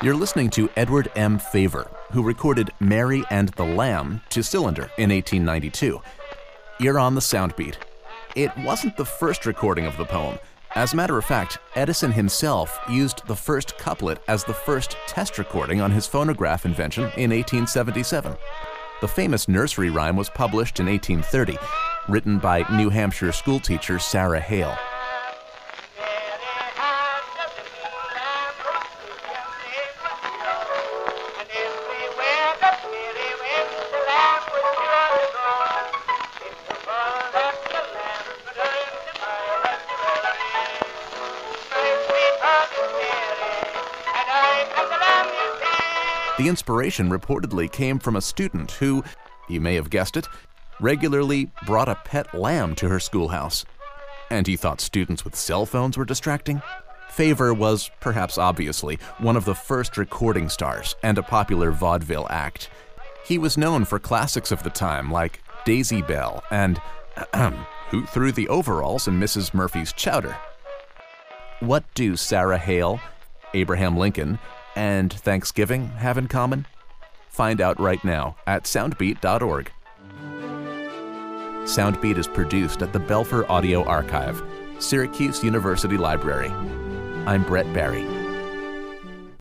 You're listening to Edward M. Favor, who recorded Mary and the Lamb to cylinder in 1892. You're on the Soundbeat. It wasn't the first recording of the poem. As a matter of fact, Edison himself used the first couplet as the first test recording on his phonograph invention in 1877. The famous nursery rhyme was published in 1830, written by New Hampshire schoolteacher Sarah Hale. The inspiration reportedly came from a student who, you may have guessed it, regularly brought a pet lamb to her schoolhouse. And he thought students with cell phones were distracting? Favor was, perhaps obviously, one of the first recording stars and a popular vaudeville act. He was known for classics of the time like Daisy Bell and Who Threw the Overalls and Mrs. Murphy's Chowder. What do Sarah Hale, Abraham Lincoln, and Thanksgiving have in common? Find out right now at soundbeat.org. Soundbeat is produced at the Belfer Audio Archive, Syracuse University Library. I'm Brett Barry.